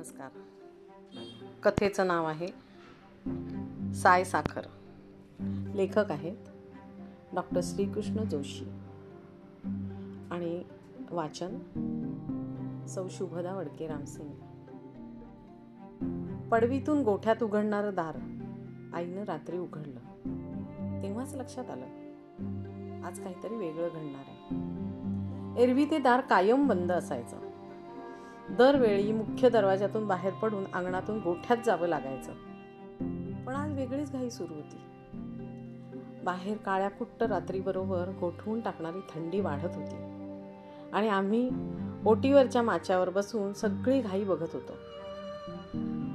नमस्कार. कथेचं नाव आहे साय साखर. लेखक आहेत डॉक्टर श्रीकृष्ण जोशी आणि वाचन सौ शुभदा वडके रामसिंग. पडवीतून गोठ्यात उघडणारं दार आईनं रात्री उघडलं. तेव्हाच लक्षात आलं आज काहीतरी वेगळं घडणार आहे. एरवी ते दार कायम बंद असायचं. दरवेळी मुख्य दरवाजातून बाहेर पडून अंगणातून गोठ्यात जावं लागायचं. पण आज वेगळीच घाई सुरू होती. बाहेर काळ्या कुट्ट रात्रीबरोबर गोठवून टाकणारी थंडी वाढत होती. आणि आम्ही ओटीवरच्या माच्यावर बसून सगळी घाई बघत होतो.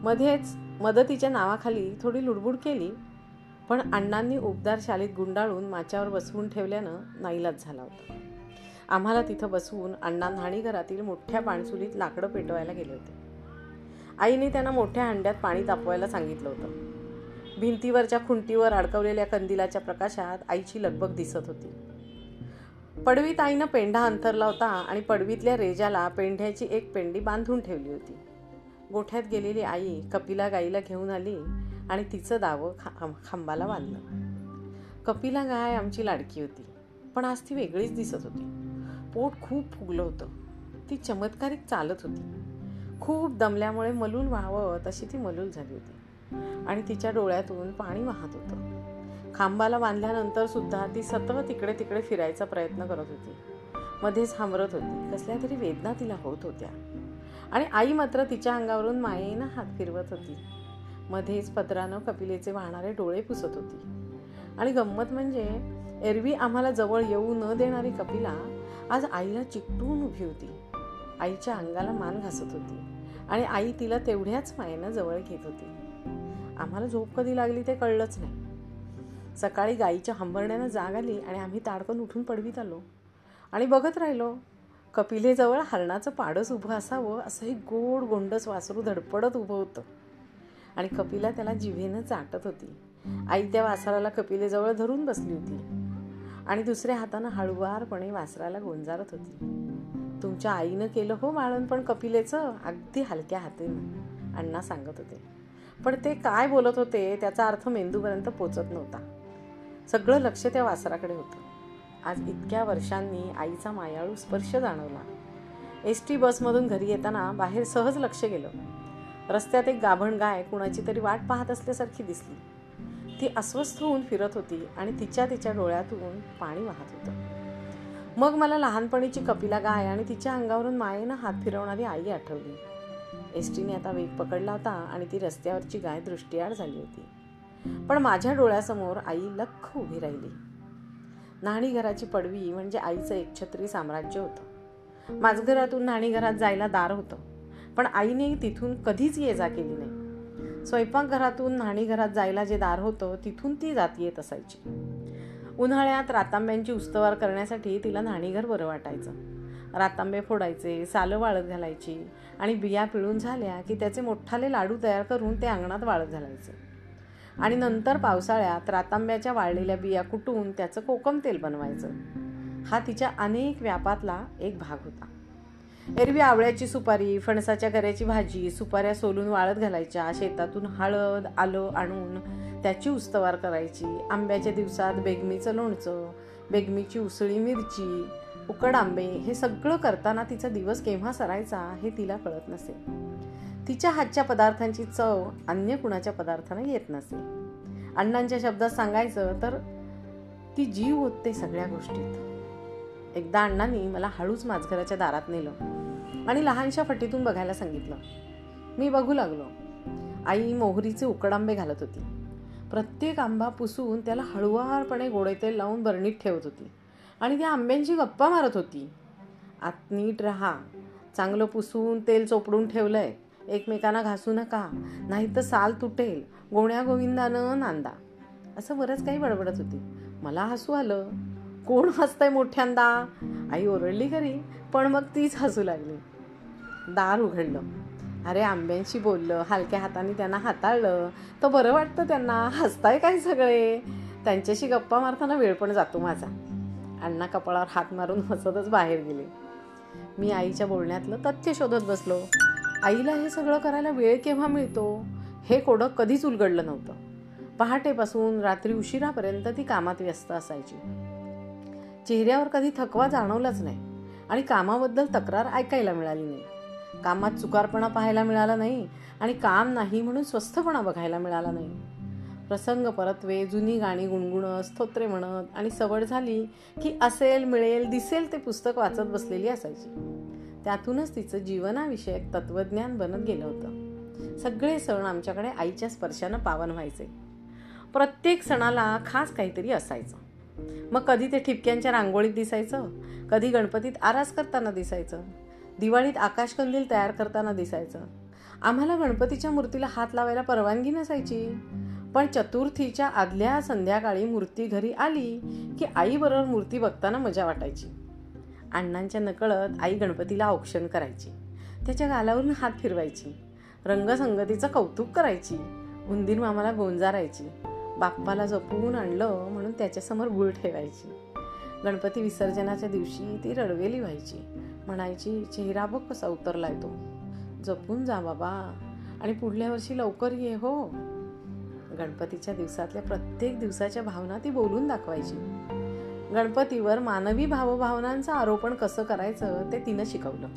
मध्येच मदतीच्या नावाखाली थोडी लुडबुड केली पण अण्णांनी उबदार शालीत गुंडाळून माच्यावर बसवून ठेवल्यानं नाईलाज झाला होता. आम्हाला तिथं बसवून अण्णा न्हाणीघरातील मोठ्या पाणसुलीत लाकडं पेटवायला गेले होते. आईने त्यांना मोठ्या हंड्यात पाणी तापवायला सांगितलं होतं. भिंतीवरच्या खुंटीवर अडकवलेल्या कंदिलाच्या प्रकाशात आईची लगबग दिसत होती. पडवीत आईनं पेंढा अंथरला होता आणि पडवीतल्या रेजाला पेंढ्याची एक पेंडी बांधून ठेवली होती. गोठ्यात गेलेली आई कपिला गाईला घेऊन आली आणि तिचं दावं खा खांबाला बांधलं. कपिला गाय आमची लाडकी होती पण आज ती वेगळीच दिसत होती. पोट खूप फुगलं होतं. ती चमत्कारिक चालत होती. खूप दमल्यामुळे मलूल व्हावं तशी ती मलूल झाली होती. आणि तिच्या डोळ्यातून पाणी वाहत होतं. खांबाला बांधल्यानंतर सुद्धा ती सतत तिकडे तिकडे फिरायचा प्रयत्न करत होती. मध्येच हांबरत होती. कसल्या तरी वेदना तिला होत होत्या. आणि आई मात्र तिच्या अंगावरून मायेनं हात फिरवत होती. मध्येच पत्रानं कपिलेचे वाहणारे डोळे पुसत होती. आणि गंमत म्हणजे एरवी आम्हाला जवळ येऊ न देणारी कपिला आज आईला चिकटून उभी होती. आईच्या अंगाला मान घासत होती आणि आई तिला तेवढ्याच मायेनं जवळ घेत होती. आम्हाला झोप कधी लागली ते कळलंच नाही. सकाळी गाईच्या हंबरण्यानं जाग आली आणि आम्ही ताडकन उठून पडवीत आलो. आणि बघत राहिलो कपिलेजवळ हरणाचं पाडस उभं असावं असं हे गोड गोंडस वासरू धडपडत उभं होतं. आणि कपिला त्याला जिभेनं चाटत होती. आई त्या वासराला कपिलेजवळ धरून बसली होती. आणि दुसऱ्या हातानं हळुवारपणे वासराला गोंजारत होती. तुमच्या आईनं केलं हो माळण पण कपिलेचं अगदी हलक्या हातीनं अण्णा सांगत होते. पण ते काय बोलत होते त्याचा अर्थ मेंदूपर्यंत पोचत नव्हता. सगळं लक्ष त्या वासराकडे होतं. आज इतक्या वर्षांनी आईचा मायाळू स्पर्श जाणवला. एस टी बसमधून घरी येताना बाहेर सहज लक्ष गेलं. रस्त्यात एक गाभण गाय कुणाची तरी वाट पाहत असल्यासारखी दिसली. ती अस्वस्थ होऊन फिरत होती आणि तिच्या तिच्या डोळ्यातून पाणी वाहत होतं. मग मला लहानपणीची कपिला गाय आणि तिच्या अंगावरून मायेनं हात फिरवणारी आई आठवली. एस टीने आता वेग पकडला होता आणि ती रस्त्यावरची गाय दृष्टीआड झाली होती. पण माझ्या डोळ्यासमोर आई लख उभी राहिली. न्हाणी घराची पडवी म्हणजे आईचं एकछत्री साम्राज्य होतं. माझघरातून न्हाणी घरात जायला दार होतं. पण आईने तिथून कधीच ये जा केली नाही. स्वयंपाकघरातून न्हाणीघरात जायला जे दार होतं तिथून ती जात येत असायची. उन्हाळ्यात रातांब्यांची उस्तवार करण्यासाठी तिला न्हाणीघर बरं वाटायचं. रातांबे फोडायचे सालं वाळत घालायची आणि बिया पिळून झाल्या की त्याचे मोठाले लाडू तयार करून ते अंगणात वाळत घालायचे. आणि नंतर पावसाळ्यात रातांब्याच्या वाळलेल्या बिया कुटून त्याचं कोकम तेल बनवायचं. हा तिच्या अनेक व्यापातला एक भाग होता. एरवी आवळ्याची सुपारी फणसाच्या गऱ्याची भाजी सुपाऱ्या सोलून वाळत घालायच्या शेतातून हळद आलं आणून त्याची उस्तवार करायची. आंब्याच्या दिवसात बेगमीचं लोणचं बेगमीची उसळी मिरची उकड आंबे हे सगळं करताना तिचा दिवस केव्हा सरायचा हे तिला कळत नसे. तिच्या हातच्या पदार्थांची चव अन्य कुणाच्या पदार्थांना येत नसे. अण्णांच्या शब्दात सांगायचं तर ती जीव होते सगळ्या गोष्टीत. एकदा अण्णांनी मला हळूच माझघराच्या दारात नेलं आणि लहानशा फटीतून बघायला सांगितलं. मी बघू लागलो. आई मोहरीचे उकडांबे घालत होती. प्रत्येक आंबा पुसून त्याला हळुवारपणे गोडेतेल लावून बरणीत ठेवत होती आणि त्या आंब्यांची गप्पा मारत होती. आत नीट राहा. चांगलं पुसून तेल चोपडून ठेवलंय. एकमेकांना घासू नका. नाही तर साल तुटेल. गोण्या गोविंदानं नांदा. असं बरंच काही बडबडत होती. मला हसू आलं. कोण हसतंय मोठ्यांदा? आई ओरडली खरी पण मग तीच हसू लागली. दार उघडलं. अरे आंब्यांशी बोललं हलक्या हाताने त्यांना हाताळलं. तर बरं वाटतं त्यांना. हसताय काय सगळे? त्यांच्याशी गप्पा मारताना वेळ पण जातो माझा. अण्णा कपाळावर हात मारून हसतच बाहेर गेले. मी आईच्या बोलण्यातलं तथ्य शोधत बसलो. आईला हे सगळं करायला वेळ केव्हा मिळतो? हे कोडं कधीच उलगडलं नव्हतं. पहाटेपासून रात्री उशिरापर्यंत ती कामात व्यस्त असायची. चेहऱ्यावर कधी थकवा जाणवलाच नाही आणि कामाबद्दल तक्रार ऐकायला मिळाली नाही. कामात चुकारपणा पाहायला मिळाला नाही आणि काम नाही म्हणून स्वस्थपणा बघायला मिळाला नाही. प्रसंग परतवे जुनी गाणी गुणगुणत स्तोत्रे म्हणत आणि सवड झाली की असेल मिळेल दिसेल ते पुस्तक वाचत बसलेली असायची. त्यातूनच तिचं जीवनाविषयक तत्वज्ञान बनत गेलं होतं. सगळे सण आमच्याकडे आईच्या स्पर्शानं पावन व्हायचे. प्रत्येक सणाला खास काहीतरी असायचं. मग कधी ते ठिपक्यांच्या रांगोळीत दिसायचं? कधी गणपतीत आरास करताना दिसायचं? दिवाळीत आकाशकंदील तयार करताना दिसायचं? आम्हाला गणपतीच्या मूर्तीला हात लावायला परवानगी नसायची. पण चतुर्थीच्या आदल्या संध्याकाळी मूर्ती घरी आली की आईबरोबर मूर्ती बघताना मजा वाटायची. अण्णांच्या नकळत आई गणपतीला औक्षण करायची. त्याच्या गालावरून हात फिरवायची. रंगसंगतीचं कौतुक करायची. उंदीर मामाला गोंजारायची. बाप्पाला जपून आणलं म्हणून त्याच्यासमोर गुळ ठेवायची. गणपती विसर्जनाच्या दिवशी ती रडवेली व्हायची. म्हणायची चेहरा बघ कसा उतरलाय तो. जपून जा बाबा. आणि पुढल्या वर्षी लवकर ये हो. गणपतीच्या दिवसातल्या प्रत्येक दिवसाच्या भावना ती बोलून दाखवायची. गणपतीवर मानवी भावभावनांचं आरोपण कसं करायचं ते तिनं शिकवलं.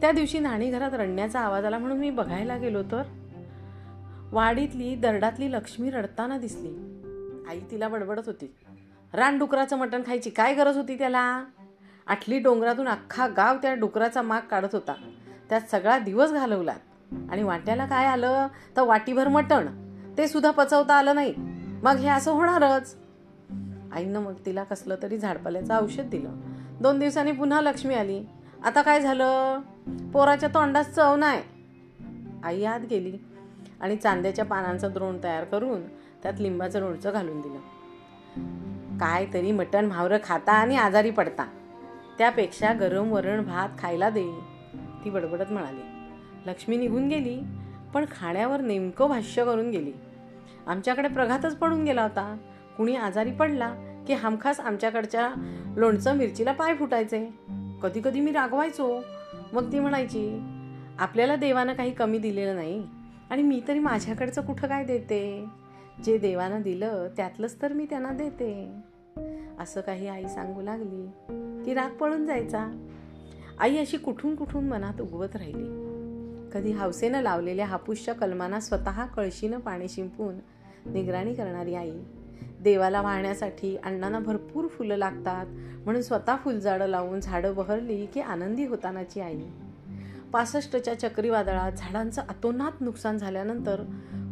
त्या दिवशी नाणी घरात रडण्याचा आवाज आला म्हणून मी बघायला गेलो तर? वाडीतली दरडातली लक्ष्मी रडताना दिसली. आई तिला बडबडत होती. रानडुकराचं मटण खायची काय गरज होती त्याला? आठली डोंगरातून अख्खा गाव त्या डुकराचा माग काढत होता. त्यात सगळा दिवस घालवला. आणि वाट्याला काय आलं? तर वाटीभर मटण. ते सुद्धा पचवता आलं नाही. मग हे असं होणारच. आईनं मग तिला कसलं तरी झाडपाल्याचं औषध दिलं. दोन दिवसांनी पुन्हा लक्ष्मी आली. आता काय झालं? पोराच्या तोंडात चव नाही आई आत गेली. आणि चांद्याच्या पानांचं द्रोण तयार करून त्यात लिंबाचं लोणचं घालून दिलं. काय तरी मटण म्हावरं खाता आणि आजारी पडता. त्यापेक्षा गरम वरण भात खायला दे ती बडबडत म्हणाली. लक्ष्मी निघून गेली पण खाण्यावर नेमकं भाष्य करून गेली. आमच्याकडे प्रघातच पडून गेला होता. कुणी आजारी पडला की हमखास आमच्याकडच्या लोणचं मिरचीला पाय फुटायचे? कधी कधी मी रागवायचो. मग ती म्हणायची आपल्याला देवानं काही कमी दिलेलं नाही. आणि मी तरी माझ्याकडचं कुठं काय देते? जे देवानं दिलं त्यातलंच तर मी त्यांना देते. असं काही आई सांगू लागली. की राग पळून जायचा. आई अशी कुठून कुठून मनात उगवत राहिली. कधी हौसेनं लावलेल्या हापूसच्या कलमांना स्वतः कळशीनं पाणी शिंपून निगराणी करणारी आई देवाला वाहण्यासाठी अण्णांना भरपूर फुलं लागतात म्हणून स्वतः फुलझाडं लावून झाडं बहरली की आनंदी होतानाची आई. पासष्टच्या चक्रीवादळात झाडांचं अतोनात नुकसान झाल्यानंतर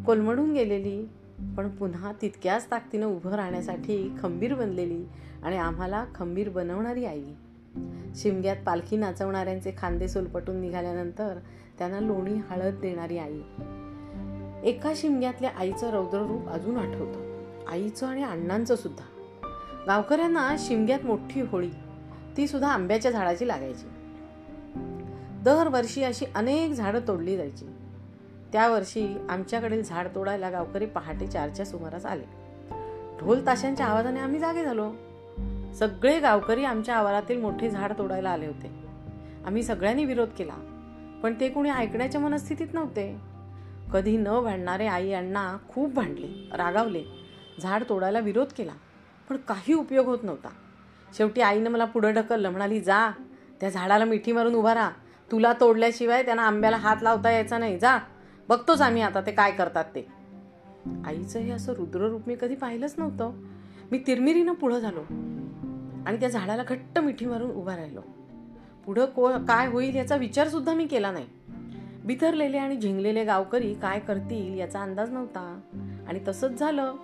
कोलमडून गेलेली पण पुन्हा तितक्याच ताकदीनं उभं राहण्यासाठी खंबीर बनलेली आणि आम्हाला खंबीर बनवणारी आई. शिमग्यात पालखी नाचवणाऱ्यांचे खांदे सोलपटून निघाल्यानंतर त्यांना लोणी हळद देणारी आई. एका शिमग्यातल्या आईचं रौद्ररूप अजून आठवतं. आईचं आणि अण्णांचं सुद्धा. गावकऱ्यांना शिमग्यात मोठी होळी ती सुद्धा आंब्याच्या झाडाची लागायची. दरवर्षी अशी अनेक झाडं तोडली जायची. त्या वर्षी आमच्याकडील झाड तोडायला गावकरी पहाटे चारच्या सुमारास आले. ढोल ताशांच्या आवाजाने आम्ही जागे झालो. सगळे गावकरी आमच्या आवारातील मोठे झाड तोडायला आले होते. आम्ही सगळ्यांनी विरोध केला पण ते कोणी ऐकण्याच्या मनस्थितीत नव्हते. कधी न भांडणारे आई अण्णा खूप भांडले रागावले झाड तोडायला विरोध केला पण काही उपयोग होत नव्हता. शेवटी आईनं मला पुढं ढकललं म्हणाली जा त्या झाडाला मिठी मारून उभा राहा. तुला तोडल्याशिवाय त्यांना आंब्याला हात लावता यायचा नाही. जा. बघतोच आम्ही आता ते काय करतात ते. आईचं हे असं रुद्ररूप मी कधी पाहिलंच नव्हतं. मी तिरमिरीनं पुढं झालो. आणि त्या झाडाला घट्ट मिठी मारून उभा राहिलो. पुढं को काय होईल याचा विचारसुद्धा मी केला नाही. बिथरलेले आणि झिंगलेले गावकरी काय करतील याचा अंदाज नव्हता. आणि तसंच झालं.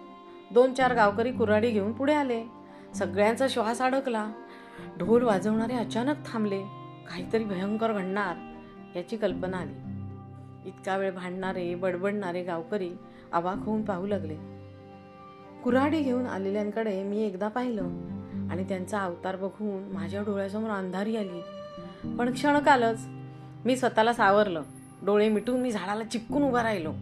दोन चार गावकरी कुऱ्हाडी घेऊन पुढे आले. सगळ्यांचा श्वास अडकला. ढोल वाजवणारे अचानक थांबले. काहीतरी भयंकर घडणार याची कल्पना आली. इतका वेळ भांडणारे बडबडणारे गावकरी अवाक होऊन पाहू लागले. कुऱ्हाडी घेऊन आलेल्यांकडे मी एकदा पाहिलं आणि त्यांचा अवतार बघून माझ्या डोळ्यासमोर अंधारी आली. पण क्षणकालच मी स्वतःला सावरलं. डोळे मिटून मी झाडाला चिपकून उभा राहिलो.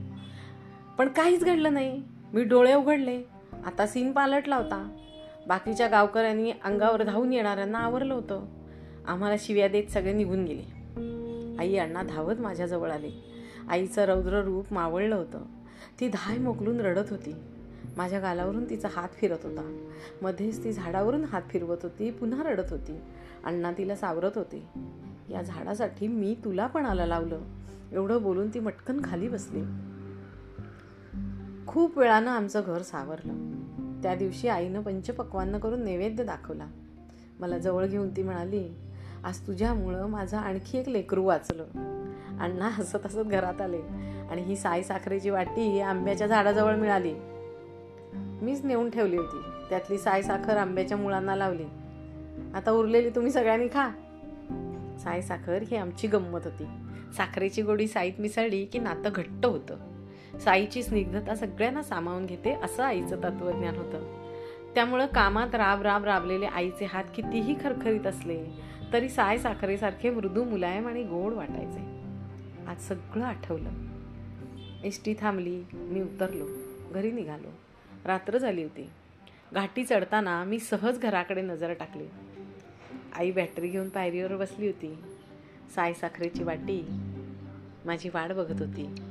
पण काहीच घडलं नाही. मी डोळे उघडले. आता सीन पालटला होता. बाकीच्या गावकऱ्यांनी अंगावर धावून येणाऱ्यांना आवरलं होतं. आम्हाला शिव्या देत सगळे निघून गेले. आई अण्णा धावत माझ्याजवळ आले. आईचं रौद्र रूप मावळलं होतं. ती धाय मोकलून रडत होती. माझ्या गालावरून तिचा हात फिरत होता. मध्येच ती झाडावरून हात फिरवत होती पुन्हा रडत होती. अण्णा तिला सावरत होते. या झाडासाठी मी तुला पण आला लावलं. एवढं बोलून ती मटकन खाली बसली. खूप वेळानं आमचं घर सावरलं. त्या दिवशी आईनं पंचपक्वान्न करून नैवेद्य दाखवला. मला जवळ घेऊन ती म्हणाली आज तुझ्यामुळं माझं आणखी एक लेकरू वाचलं. अण्णा हसत हसत घरात आले. आणि ही साई साखरेची वाटी आंब्याच्या झाडाजवळ मिळाली. मीच नेऊन ठेवली होती. त्यातली साय साखर आंब्याच्या मुळांना लावली. आता उरलेली तुम्ही सगळ्यांनी खा. साय साखर ही आमची गंमत होती. साखरेची गोडी साईत मिसळली की नातं घट्ट होतं. साईची स्निग्धता सगळ्यांना सामावून घेते असं आईचं तत्वज्ञान होतं. त्यामुळं कामात राब राब राबलेले आईचे हात कितीही खरखरीत असले तरी साय साखरेसारखे मृदू मुलायम आणि गोड वाटायचे. आज सगळं आठवलं. एस टी थांबली मी उतरलो घरी निघालो. रात्र झाली होती. घाटी चढताना मी सहज घराकडे नजर टाकली. आई बॅटरी घेऊन पायरीवर बसली होती. साय साखरेची वाटी माझी वाट बघत होती.